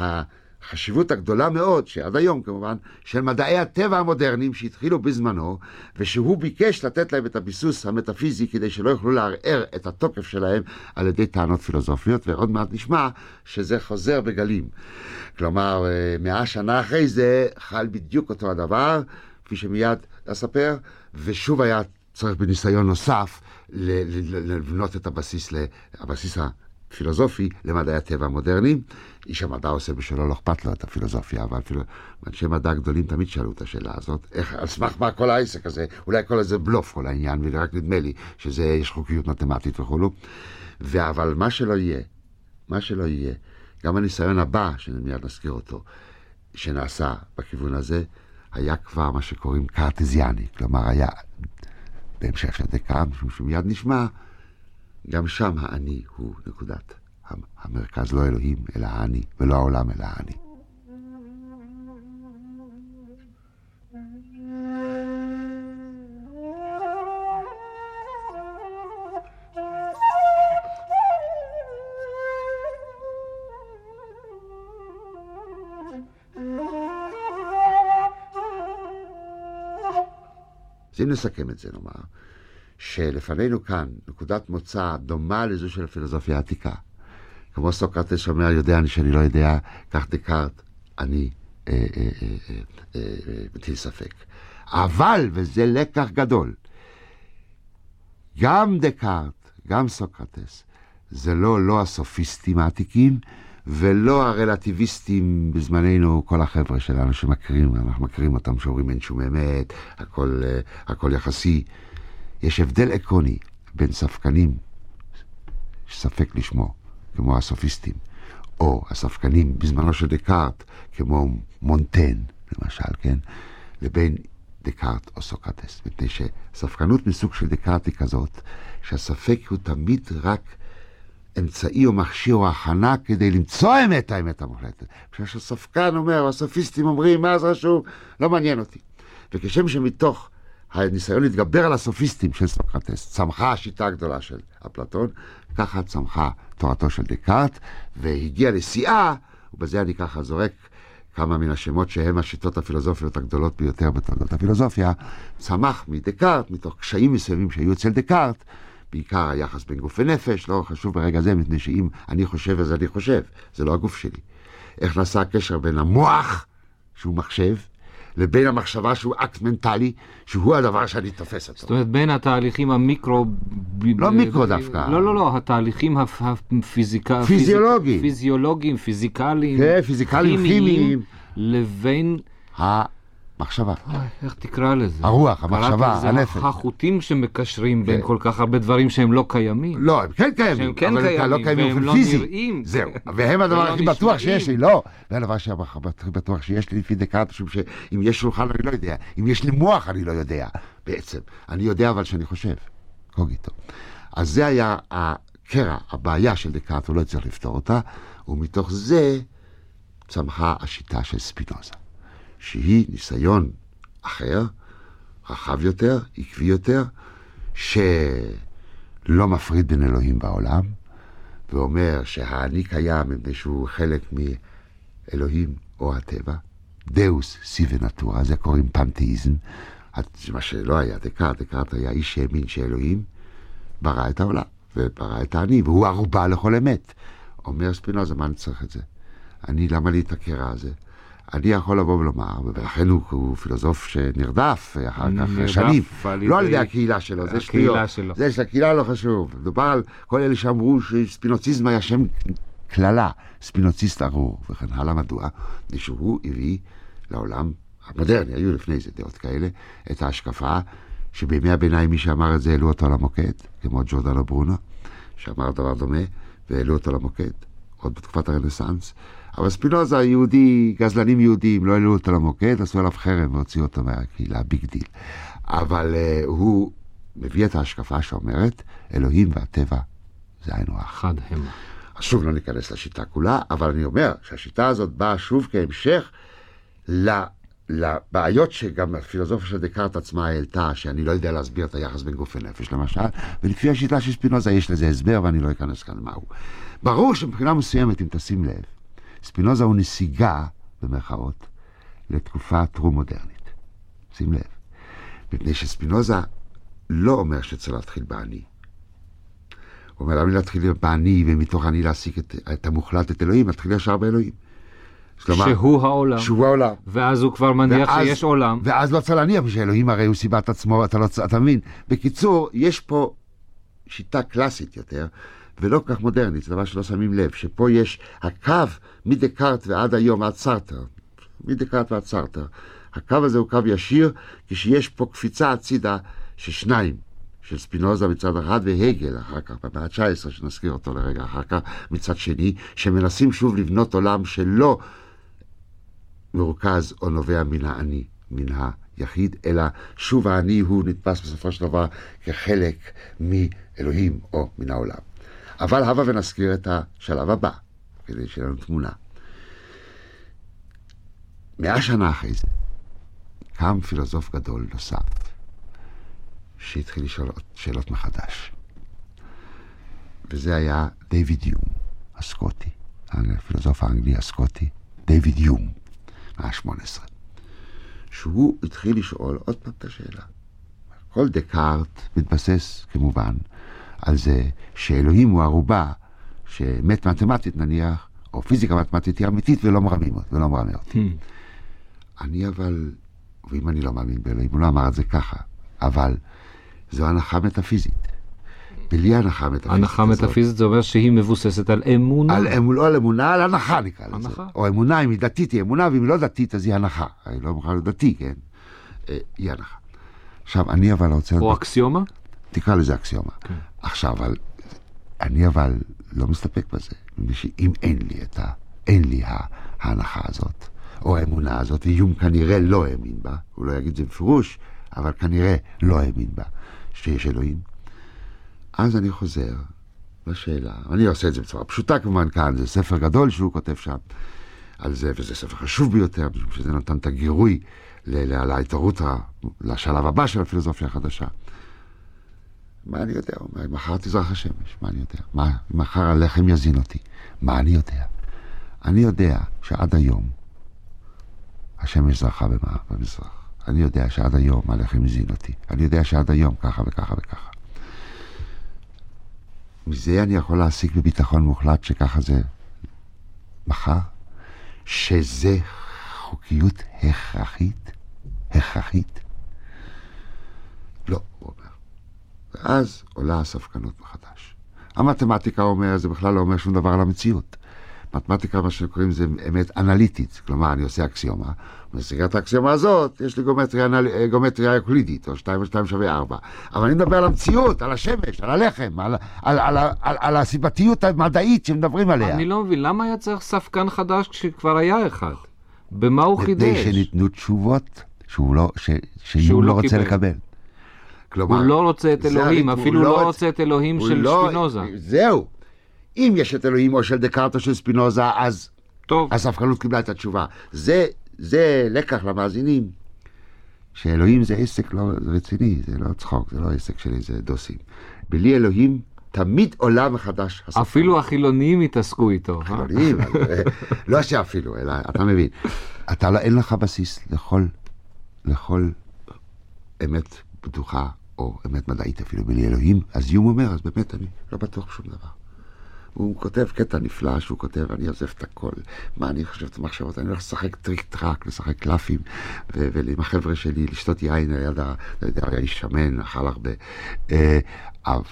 ה... החשיבות הגדולה מאוד, שעד היום כמובן, של מדעי הטבע המודרניים שהתחילו בזמנו, ושהוא ביקש לתת להם את הביסוס המטאפיזי כדי שלא יוכלו לערער את התוקף שלהם על ידי טענות פילוסופיות, ועוד מעט נשמע שזה חוזר בגלים. כלומר, אה, מאה שנה אחרי זה חל בדיוק אותו הדבר, כפי שמיד אספר, ושוב היה צריך בניסיון נוסף לבנות את הבסיס, הבסיס פילוסופי למדעי הטבע המודרניים. איש המדע עושה בשלו, לא אכפת לו את הפילוסופיה, אבל אפילו אנשי מדע גדולים תמיד שאלו את השאלה הזאת, איך, על סמך מה כל העסק הזה, אולי כל איזה בלוף כל העניין, ורק נדמה לי שזה, יש חוקיות מתמטית וכולו. אבל מה שלא יהיה, מה שלא יהיה, גם הניסיון הבא, שמיד נזכיר אותו, שנעשה בכיוון הזה, היה כבר מה שקוראים קרטזיאני, כלומר היה, בהמשך דקארט, משום שמיד נשמע, גם שם האני הוא נקודת המרכז, לא אלוהים, אלא האני, ולא העולם, אלא האני. אז אם נסכם את זה, נאמר, שלפנינו כאן נקודת מוצא דומה לזו של הפילוסופיה העתיקה. כמו סוקרטס שאומר, יודע אני שאני לא יודע, כך דקארט, אני אה, אה, אה, מטיל ספק. אבל, וזה לקח גדול, גם דקארט, גם סוקרטס, זה לא, לא הסופיסטים העתיקים, ולא הרלטיביסטים בזמננו, כל החבר'ה שלנו שמכירים, אנחנו מכירים אותם, שאומרים אין שום אמת, הכל, הכל יחסי. יש הבדל עקרוני בין ספקנים, ספק לשמו, כמו הסופיסטים, או הספקנים בזמנו של דקארט, כמו מונטן, למשל, כן? לבין דקארט או סוקרטס. מפני שספקנות מסוג של דקארט היא כזאת, שהספק הוא תמיד רק אמצעי או מכשיר או הכנה כדי למצוא האמת, האמת המוחלטת. כשהספקן אומר, או הסופיסטים אומרים, מה זה רשום? לא מעניין אותי. וכשם שמתוך הניסיון להתגבר על הסופיסטים של סוקרטס, צמחה השיטה הגדולה של אפלטון, ככה צמחה תורתו של דקארט, והגיעה לשיאה, ובזה אני ככה זורק כמה מן השמות שהם השיטות הפילוסופיות הגדולות ביותר בתולדות הפילוסופיה, צמח מדקארט, מתוך קשיים מסוימים שהיו אצל דקארט, בעיקר היחס בין גוף ונפש, לא חשוב ברגע זה, מפני שאם אני חושב אז אני חושב, זה לא הגוף שלי. איך נעשה הקשר בין המוח, שהוא מחשב, לבין המחשבה שהוא אקט מנטלי, שהוא הדבר שאני תופס אותו. זאת אומרת, בין התהליכים המיקרו... לא מיקרו דווקא. לא, לא, לא, התהליכים הפיזיקה... פיזיולוגיים. פיזיולוגיים, פיזיקליים. כן, פיזיקליים, כימיים. לבין... מחשבה. איך תקרא לזה? הרוח, המחשבה, הנפש. קראתי לזה החוטים שמקשרים בין כל כך הרבה דברים שהם לא קיימים. לא, הם כן קיימים. שהם כן קיימים, לא קיימים והם לא נראים. זהו, והם הדבר הכי בטוח שיש לי, לא. זה הדבר הכי בטוח שיש לי לפי דקארט, משום שאם יש שולחן אני לא יודע, אם יש לי מוח אני לא יודע, בעצם. אני יודע אבל שאני חושב, קוגיטו. אז זה היה הקרע, הבעיה של דקארט, הוא לא הצליח לפתור אותה, ומתוך זה צמחה השיטה של ספינוזה. שהיא ניסיון אחר, רחב יותר, עקבי יותר, שלא מפריד בין אלוהים בעולם, ואומר שהאני קיים מפני שהוא חלק מאלוהים או הטבע. דאוס סיבה נטורה, זה קוראים פנתאיזם, מה שלא היה דקארט, דקארט היה איש שהאמין שאלוהים ברא את העולם, וברא את האני, והוא ערובה לכל אמת. אומר ספינוזה, מה אני צריך את זה? אני, למה לי את הקרע הזה? אני יכול לבוא ולומר, ולכן הוא, הוא פילוסוף שנרדף אחר כך שנים, לא על ידי הקהילה שלו, זה שטויות, שלו. זה של הקהילה לא חשוב, מדובר על כל אלה שאמרו שספינוציזם היה שם קללה, ספינוציסט ארור וכן הלאה, מדוע? שהוא הביא לעולם המודרני, היו לפני זה דעות כאלה, את ההשקפה שבימי הביניים מי שאמר את זה העלו אותו למוקד, כמו ג'ורדנו ברונו, שאמר דבר דומה, והעלו אותו למוקד, עוד בתקופת הרנסאנס. אבל ספינוזה, יהודי, אצלנו יהודים, לא העלו אותו למוקד, עשו עליו חרם והוציאו אותו מהקהילה, big deal. אבל אה, הוא מביא את ההשקפה שאומרת, אלוהים והטבע זה היינו הך. חד הם. אז שוב לא ניכנס לשיטה כולה, אבל אני אומר שהשיטה הזאת באה שוב כהמשך לבעיות שגם הפילוסופיה של דקארט עצמה העלתה, שאני לא יודע להסביר את היחס בין גוף ונפש למשל, ולפי השיטה של ספינוזה יש לזה הסבר ואני לא אכנס כאן מהו. ברור שמבחינה מסוימת, אם תשים לב, ספינוזה הוא נסיגה, במרכאות, לתקופה טרום-מודרנית. שים לב. מפני שספינוזה לא אומר שצריך להתחיל באני. הוא אומר, למה להתחיל באני, ומתוך אני להסיק את, את המוחלט, את אלוהים, להתחיל ישר באלוהים. שלמה, שהוא העולם. שהוא העולם. ואז הוא כבר מניח ואז, שיש עולם. ואז לא צריך להניח, בשביל אלוהים הרי הוא סיבת עצמו, אתה לא אתה מבין. בקיצור, יש פה שיטה קלאסית יותר, ולא כל כך מודרנית, זה דבר שלא שמים לב, שפה יש הקו מדקארט ועד היום, עד סארטר, מדקארט ועד סארטר. הקו הזה הוא קו ישיר, כשיש פה קפיצה הצידה של שניים, של ספינוזה מצד אחד והגל אחר כך, במאה ה-19, שנזכיר אותו לרגע אחר כך, מצד שני, שמנסים שוב לבנות עולם שלא מרוכז או נובע מן האני, מן היחיד, אלא שוב האני הוא נתפס בסופו של דבר כחלק מאלוהים או מן העולם. אבל הבה ונזכיר את השלב הבא, כדי שיהיה לנו תמונה. מאה שנה אחרי זה, קם פילוסוף גדול נוסף, שהתחיל לשאול שאלות מחדש. וזה היה דיוויד יום, הסקוטי, הפילוסוף האנגלי הסקוטי, דיוויד יום, מאה ה-18. שהוא התחיל לשאול עוד פעם את השאלה. כל דקארט מתבסס, כמובן, על זה שאלוהים הוא ערובה שמת מתמטית נניח, או פיזיקה מתמטית היא אמיתית ולא מרמים ולא מרמה אותי. Hmm. אני אבל, ואם אני לא מאמין באלוהים, הוא לא אמר את זה ככה, אבל זו הנחה מטאפיזית. בלי הנחה מטאפיזית. הנחה מטאפיזית זה אומר שהיא מבוססת על אמונה. על אמונה, לא על אמונה, על הנחה נקרא לזה. הנחה. או אמונה, אם היא דתית היא אמונה, ואם היא לא דתית אז היא הנחה. היא לא להיות דתי, כן? אה, היא הנחה. עכשיו, אני אבל רוצה... או אקסיומה? תקרא לזה אקסיומה. כן. עכשיו, אבל, אני אבל לא מסתפק בזה, אם אין לי את ה... אין לי ההנחה הזאת, או האמונה הזאת, איום כנראה לא האמין בה, הוא לא יגיד את זה בפירוש, אבל כנראה לא האמין בה, שיש אלוהים. אז אני חוזר לשאלה, אני עושה את זה בצורה פשוטה כמובן כאן, זה ספר גדול שהוא כותב שם על זה, וזה ספר חשוב ביותר, משום שזה נתן את הגירוי להתערות, לשלב הבא של הפילוסופיה החדשה. מה אני יודע? הוא אומר, מחר תזרח השמש, מה אני יודע? מה, מחר הלחם יזין אותי, מה אני יודע? אני יודע שעד היום השמש זרחה במזרח. אני יודע שעד היום הלחם יזין אותי. אני יודע שעד היום ככה וככה וככה. מזה אני יכול להסיק בביטחון מוחלט שככה זה מחר, שזה חוקיות הכרחית? הכרחית? לא, הוא אומר. ואז עולה הספקנות מחדש. המתמטיקה אומר, זה בכלל לא אומר שום דבר על המציאות. מתמטיקה, מה שקוראים זה אמת אנליטית, כלומר, אני עושה אקסיומה, את האקסיומה הזאת, יש לי גומטריה, אנל... גומטריה אקולידית, או 2 ו-2 שווה 4. אבל אני מדבר על המציאות, על השמש, על הלחם, על, על, על, על, על, על הסיבתיות המדעית שמדברים עליה. אני לא מבין, למה היה צריך ספקן חדש כשכבר היה אחד? במה הוא חידש? כדי שניתנו תשובות שהוא לא, ש, שיום לא, לא רוצה קיבל. לקבל. כלומר, הוא לא רוצה את אלוהים, אפילו לא רוצה את אלוהים של לא, שפינוזה. זהו. אם יש את אלוהים או של דקארט או של ספינוזה, אז טוב. הספקנות קיבלה את התשובה. זה, זה לקח למאזינים, שאלוהים זה עסק לא רציני, זה לא צחוק, זה לא עסק שלי, זה דוסים. בלי אלוהים תמיד עולה מחדש הספקנות. אפילו החילונים התעסקו איתו. אה? החילונים, לא שאפילו, אלא אתה מבין. אתה לא, אין לך בסיס לכל, לכל אמת בטוחה, או אמת מדעית אפילו בלי אלוהים, אז יום אומר, אז באמת אני לא בטוח בשום דבר. הוא כותב קטע נפלא שהוא כותב, אני עוזב את הכל, מה אני חושב את המחשבות, אני הולך לשחק טריק טראק, לשחק קלפים, ועם החבר'ה שלי, לשתות יין ליד ה... אתה יודע, היה איש שמן, אכל הרבה. אה,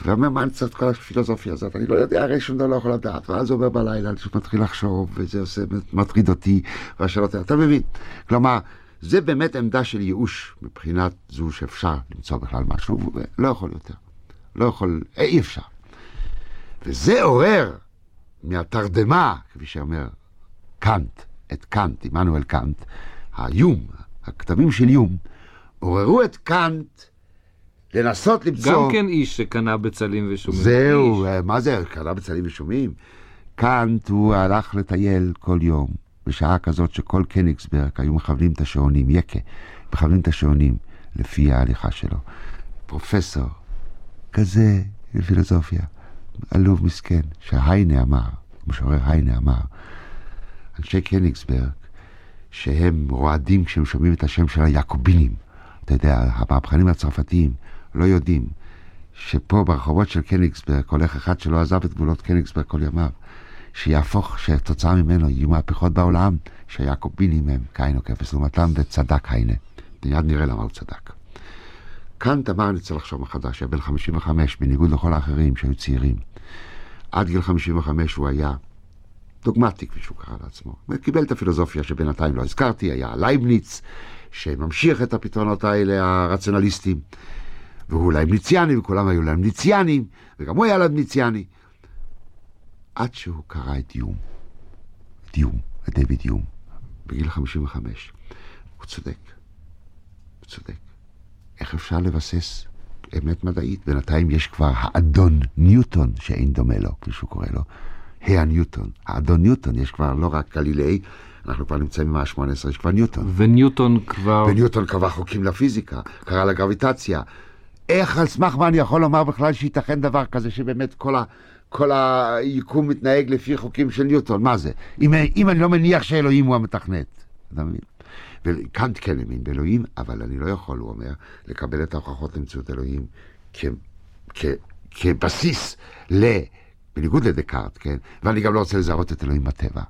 ואומר, מה אני צריך את כל הפילוסופיה הזאת? אני לא יודע, הרי שום דבר לא יכול לדעת. ואז הוא אומר בלילה, אני מתחיל לחשוב, וזה עושה, מטריד אותי, והשאלות האלה, אתה מבין? כלומר, זה באמת עמדה של ייאוש מבחינת זו שאפשר למצוא בכלל משהו, ולא יכול יותר. לא יכול, אי אפשר. וזה עורר מהתרדמה, כפי שאומר קאנט, את קאנט, עמנואל קאנט, האיום, הכתבים של איום, עוררו את קאנט לנסות למצוא... גם כן איש שקנה בצלים ושומים. זהו, איש. מה זה, קנה בצלים ושומים? קאנט, הוא הלך לטייל כל יום, בשעה כזאת שכל קניגסברג היו מכוונים את השעונים, יקה, מכוונים את השעונים לפי ההליכה שלו. פרופסור, כזה פילוסופיה. עלוב מסכן, שהיינה אמר, משורר היינה אמר, אנשי קניגסברג, שהם רועדים כשהם שומעים את השם של היעקובינים. אתה יודע, המהפכנים הצרפתיים לא יודעים שפה ברחובות של קניגסברג הולך אחד שלא עזב את גבולות קניגסברג כל ימיו, שיהפוך, שתוצאה ממנו יהיו מהפכות בעולם, שהיעקובינים הם כאין וכפס לעומתם, וצדק היינה. מיד נראה למה הוא צדק. קאנט אמר, אני צריך לחשוב מחדש, היה בן 55, בניגוד לכל האחרים שהיו צעירים. עד גיל 55 הוא היה דוגמטי, כפי שהוא קרא לעצמו. וקיבל את הפילוסופיה שבינתיים לא הזכרתי, היה לייבניץ, שממשיך את הפתרונות האלה, הרציונליסטיים. והוא לייבניציאני, וכולם היו לייבניציאנים, וגם הוא היה לייבניציאני. עד שהוא קרא את יום, את יום, את דיוויד יום, בגיל 55. הוא צודק, הוא צודק. איך אפשר לבסס אמת מדעית? בינתיים יש כבר האדון ניוטון, שאין דומה לו, כפי שהוא קורא לו, הניוטון. האדון ניוטון, יש כבר לא רק גלילאי, אנחנו כבר נמצאים במאה ה-18, יש כבר ניוטון. וניוטון כבר... וניוטון קבע חוקים לפיזיקה, קרא לגרביטציה. איך על סמך מה אני יכול לומר בכלל שייתכן דבר כזה שבאמת כל, ה, כל היקום מתנהג לפי חוקים של ניוטון? מה זה? אם, אם אני לא מניח שאלוהים הוא המתכנת, אתה מבין? וקאנט כן האמין באלוהים, אבל אני לא יכול, הוא אומר, לקבל את ההוכחות למציאות אלוהים כ, כ, כבסיס ל... בניגוד לדקארט, כן? ואני גם לא רוצה לזהות את אלוהים בטבע.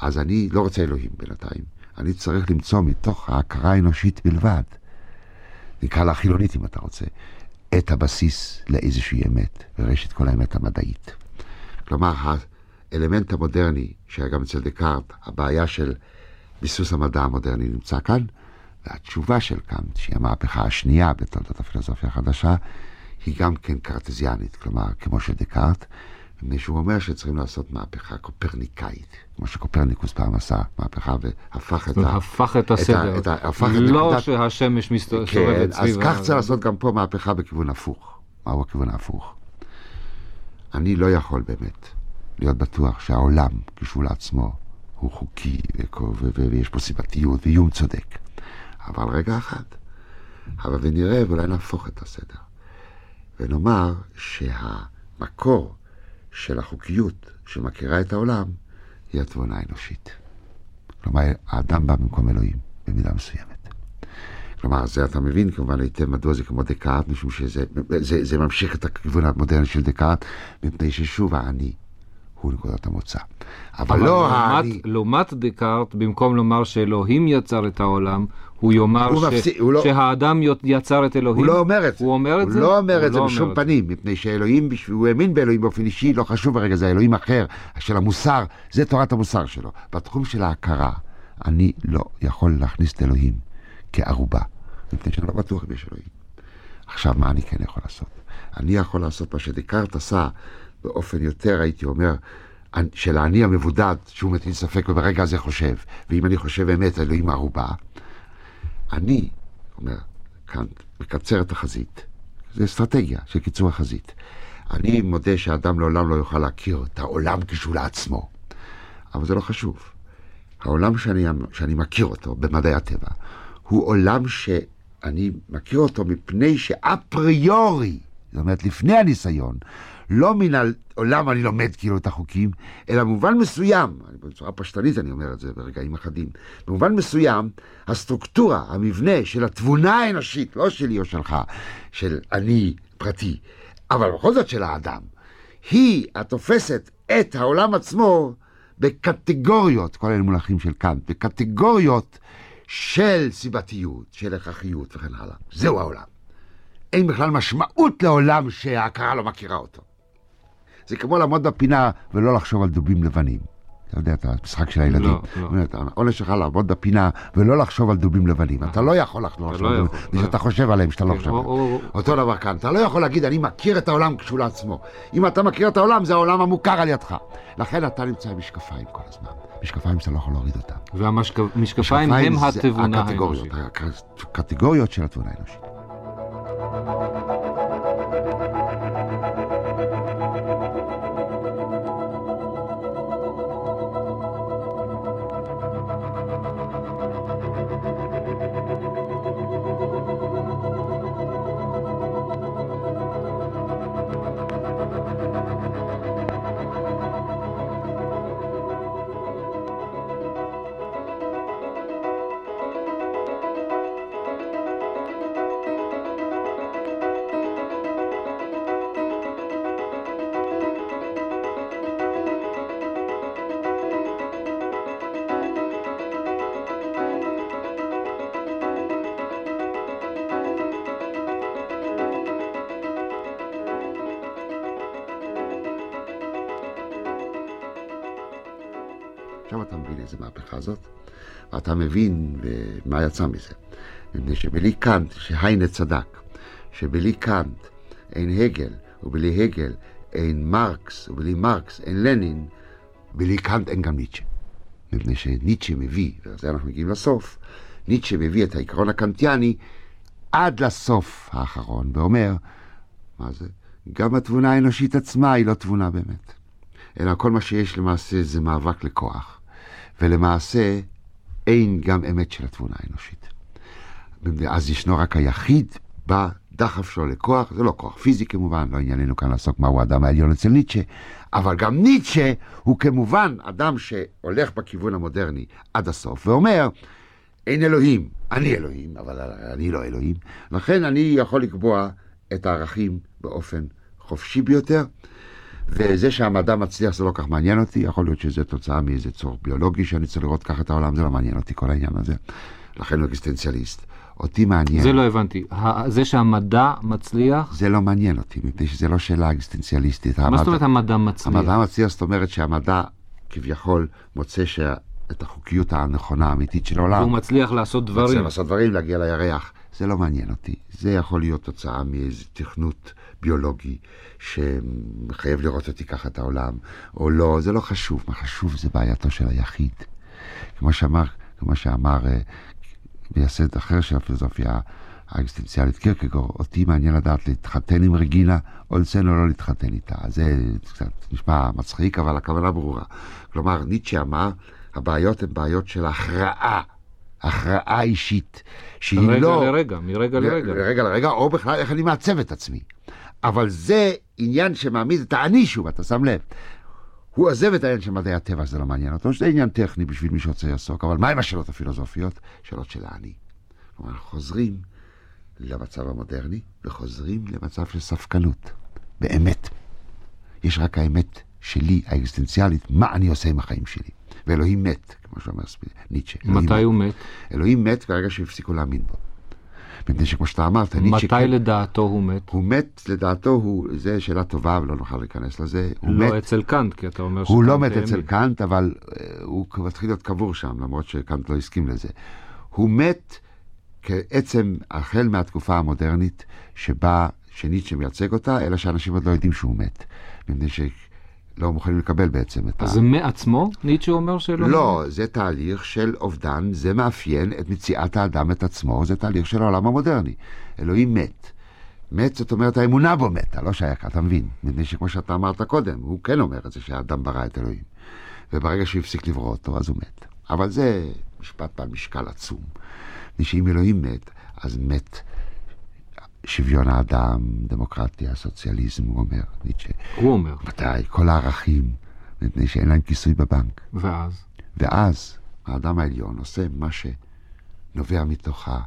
אז אני לא רוצה אלוהים בינתיים. אני צריך למצוא מתוך ההכרה האנושית בלבד, נקרא לה חילונית אם אתה רוצה, את הבסיס לאיזושהי אמת, וראשית כל האמת המדעית. כלומר, האלמנט המודרני, שהיה גם אצל דקארט, הבעיה של ביסוס המדע המודרני נמצא כאן, והתשובה של קאנט, שהיא המהפכה השנייה בתולדות הפילוסופיה החדשה, היא גם כן קרטזיאנית, כלומר, כמו של דקארט, מפני שהוא אומר שצריכים לעשות מהפכה קופרניקאית, כמו שקופרניקוס פעם עשה, מהפכה והפך את ה... הפך את הסדר, את ה, הפך את לא נקודת... שהשמש מסתובבת כן, סביב... אז כך צריך לעשות גם פה מהפכה בכיוון הפוך. מהו הכיוון ההפוך? אני לא יכול באמת להיות בטוח שהעולם, כשהוא לעצמו, הוא חוקי, ויש פה סיבתיות, ואיום צודק. אבל רגע אחד, אבל ונראה, ואולי נהפוך את הסדר. ונאמר שהמקור של החוקיות שמכירה את העולם היא התבונה האנושית. כלומר, האדם בא במקום אלוהים, במידה מסוימת. כלומר, זה אתה מבין כמובן היטב מדוע זה כמו דקארט, משום שזה זה, זה ממשיך את הכיוון המודרני של דקארט, מפני ששוב האני הוא נקודת המוצא. אבל, אבל לא האני... לעומת דקארט, במקום לומר שאלוהים יצר את העולם, הוא יאמר הוא ש... מפסיק- הוא לא- שהאדם יצר את אלוהים? הוא לא אומר את זה. הוא אומר את זה? הוא לא אומר את זה לא בשום אומר את פנים, מפני שאלוהים, הוא האמין באלוהים באופן אישי, לא חשוב הרגע, זה אלוהים אחר, של המוסר, זה תורת המוסר שלו. בתחום של ההכרה, אני לא יכול להכניס את אלוהים כערובה, מפני שאני לא בטוח אם יש אלוהים. עכשיו, מה אני כן יכול לעשות? אני יכול לעשות מה שדקארט עשה באופן יותר, הייתי אומר, של האני המבודד, שהוא מטיל ספק וברגע הזה חושב, ואם אני חושב אמת, אלוהים ערובה, אני, אומר קאנט, מקצר את החזית. זה אסטרטגיה של קיצור החזית. אני מודה שהאדם לעולם לא יוכל להכיר את העולם כשהוא לעצמו, אבל זה לא חשוב. העולם שאני, שאני מכיר אותו במדעי הטבע, הוא עולם שאני מכיר אותו מפני שאפריורי, זאת אומרת לפני הניסיון, לא מן העולם אני לומד כאילו את החוקים, אלא במובן מסוים, בצורה פשטנית אני אומר את זה ברגעים אחדים, במובן מסוים, הסטרוקטורה, המבנה של התבונה האנושית, לא שלי או שלך, של אני פרטי, אבל בכל זאת של האדם, היא התופסת את העולם עצמו בקטגוריות, כל אלה מונחים של קאנט, בקטגוריות של סיבתיות, של הכרחיות וכן הלאה. זהו העולם. אין בכלל משמעות לעולם שההכרה לא מכירה אותו. זה כמו לעמוד בפינה ולא לחשוב על דובים לבנים. אתה יודע את המשחק של הילדים. לא, לא. העונש שלך לעמוד בפינה ולא לחשוב על דובים לבנים. אתה לא יכול לחשוב על לא דובים, לא שאתה חושב עליהם, שאתה לא כן, חושב עליהם. או- אותו דבר כאן, אתה לא יכול להגיד, אני מכיר את העולם כשהוא לעצמו. אם אתה מכיר את העולם, זה העולם המוכר על ידך. לכן אתה נמצא עם משקפיים כל הזמן. משקפיים שאתה לא יכול להוריד אותם. והמשקפיים הם התבונה האנושית. הקטגוריות של התבונה האנושית. ואתה מבין אה, מה יצא מזה. מפני שבלי קאנט, שהיינה צדק, שבלי קאנט אין הגל, ובלי הגל אין מרקס, ובלי מרקס אין לנין, בלי קאנט אין גם ניטשה. מפני שניטשה מביא, ובזה אנחנו מגיעים לסוף, ניטשה מביא את העיקרון הקנטיאני עד לסוף האחרון, ואומר, מה זה? גם התבונה האנושית עצמה היא לא תבונה באמת. אלא כל מה שיש למעשה זה מאבק לכוח, ולמעשה אין גם אמת של התבונה האנושית. אז ישנו רק היחיד בדחף שלו לכוח, זה לא כוח פיזי כמובן, לא ענייננו כאן לעסוק מהו האדם העליון אצל ניטשה, אבל גם ניטשה הוא כמובן אדם שהולך בכיוון המודרני עד הסוף, ואומר, אין אלוהים, אני אלוהים, אבל אני לא אלוהים, לכן אני יכול לקבוע את הערכים באופן חופשי ביותר. וזה שהמדע מצליח זה לא כך מעניין אותי, יכול להיות שזה תוצאה מאיזה צורך ביולוגי שאני צריך לראות ככה את העולם, זה לא מעניין אותי כל העניין הזה. לכן הוא אקזיסטנציאליסט. אותי מעניין, זה לא הבנתי. זה שהמדע מצליח, זה לא מעניין אותי, מפני שזה לא שאלה אקזיסטנציאליסטית. מה המדע- זאת אומרת המדע מצליח? המדע מצליח, זאת אומרת שהמדע כביכול מוצא שה... את החוקיות הנכונה האמיתית של העולם. הוא מצליח לעשות מצליח דברים. לעשות דברים, להגיע לירח. זה לא מעניין אותי. זה יכול להיות תוצאה מאיזה תכנות ביולוגי שמחייב לראות אותי ככה את העולם, או לא, זה לא חשוב. מה חשוב זה בעייתו של היחיד. כמו שאמר, כמו שאמר אה, מייסד אחר של הפילוסופיה האקזיסטנציאלית קירקגור, אותי מעניין לדעת להתחתן עם רגינה, או אצלנו לא להתחתן איתה. זה קצת נשמע מצחיק, אבל הכוונה ברורה. כלומר, ניטשה אמר, הבעיות הן בעיות של הכרעה, הכרעה אישית, שהיא רגע לא... לרגע, מרגע לרגע. לרגע לרגע, או בכלל איך אני מעצב את עצמי. אבל זה עניין שמעמיד את האני שוב, אתה שם לב. הוא עוזב את העניין של מדעי הטבע, זה לא מעניין אותו, שזה עניין טכני בשביל מי שרוצה לעסוק, אבל מהם השאלות הפילוסופיות? שאלות של האני. כלומר, אנחנו חוזרים למצב המודרני, וחוזרים למצב של ספקנות. באמת. יש רק האמת שלי, האקזיסטנציאלית, מה אני עושה עם החיים שלי. ואלוהים מת, כמו שאומר ניטשה. מתי מת. הוא מת? אלוהים מת ברגע שהפסיקו להאמין בו. מפני שכמו שאתה אמרת, ניטשה... מתי לדעתו הוא מת? הוא מת, לדעתו, הוא, זה שאלה טובה, ולא נוכל להיכנס לזה. הוא לא מת, אצל קאנט, כי אתה אומר הוא לא מת אצל האמין. קאנט, אבל אה, הוא מתחיל להיות קבור שם, למרות שקאנט לא הסכים לזה. הוא מת כעצם, החל מהתקופה המודרנית, שבה, שניטשה מייצג אותה, אלא שאנשים עוד לא יודעים שהוא מת. מפני שלא מוכנים לקבל בעצם את ה... אז זה מעצמו? ניטשה אומר שלא? לא, זה תהליך של אובדן, זה מאפיין את מציאת האדם את עצמו, זה תהליך של העולם המודרני. אלוהים מת. מת זאת אומרת האמונה בו מתה, לא שייך, אתה מבין. מפני שכמו שאתה אמרת קודם, הוא כן אומר את זה שהאדם ברא את אלוהים. וברגע שהוא הפסיק לברוא אותו, אז הוא מת. אבל זה משפט בעל משקל עצום. מפני שאם אלוהים מת, אז מת שוויון האדם, דמוקרטיה, סוציאליזם, הוא אומר, ניטשה. הוא אומר. מתי? כל הערכים, מפני שאין להם כיסוי בבנק. ואז? ואז האדם העליון עושה מה שנובע מתוך, ה,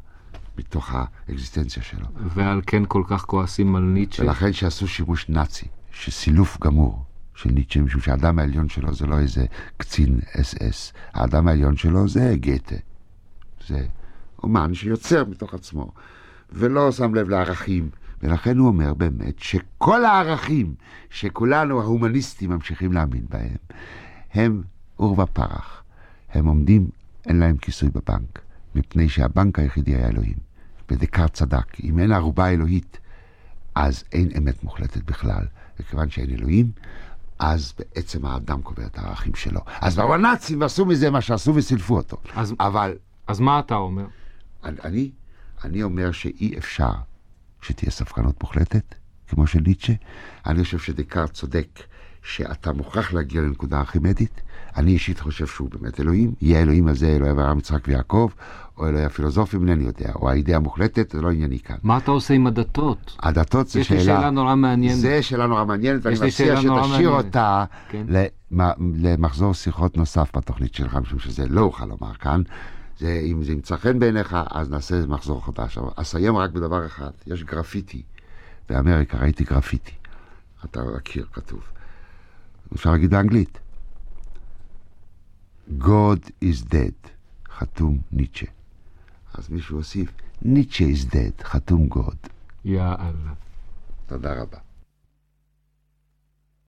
מתוך האקזיסטנציה שלו. ועל כן כל כך כועסים על ניטשה? ולכן שעשו שימוש נאצי, שסילוף גמור של ניטשה, משום שהאדם העליון שלו זה לא איזה קצין אס אס, האדם העליון שלו זה גתה. זה אומן שיוצר מתוך עצמו, ולא שם לב לערכים. ולכן הוא אומר באמת שכל הערכים שכולנו ההומניסטים ממשיכים להאמין בהם, הם עורבא פרח. הם עומדים, אין להם כיסוי בבנק, מפני שהבנק היחידי היה אלוהים. ודקארט צדק, אם אין ערובה אלוהית, אז אין אמת מוחלטת בכלל. וכיוון שאין אלוהים, אז בעצם האדם קובע את הערכים שלו. אז באו הנאצים ועשו מזה מה שעשו וסילפו אותו. אז, אבל אז מה אתה אומר? אני, אני אומר שאי אפשר שתהיה ספקנות מוחלטת, כמו של ניטשה. אני חושב שדקארט צודק שאתה מוכרח להגיע לנקודה ארכימדית. אני אישית חושב שהוא באמת אלוהים. יהיה האלוהים הזה אלוהי אברהם, יצחק ויעקב, או אלוהי הפילוסופים, אינני יודע, או האידאה המוחלטת, זה לא ענייני כאן. מה אתה עושה עם הדתות? הדתות זה יש לי שאלה... שאלה נורא מעניינת. זה שאלה נורא מעניינת, לי מציע שאלה שתשאיר. אותה כן. למ- למחזור שיחות נוסף בתוכנית שלך, משום שזה לא אוכל לומר כאן. זה, אם זה ימצא חן בעיניך, אז נעשה מחזור חדש. אבל אסיים רק בדבר אחד, יש גרפיטי. באמריקה ראיתי גרפיטי. אתה מכיר, כתוב. אפשר להגיד באנגלית. God is dead, חתום ניטשה. אז מישהו הוסיף, ניטשה is dead, חתום God. יאללה. תודה רבה.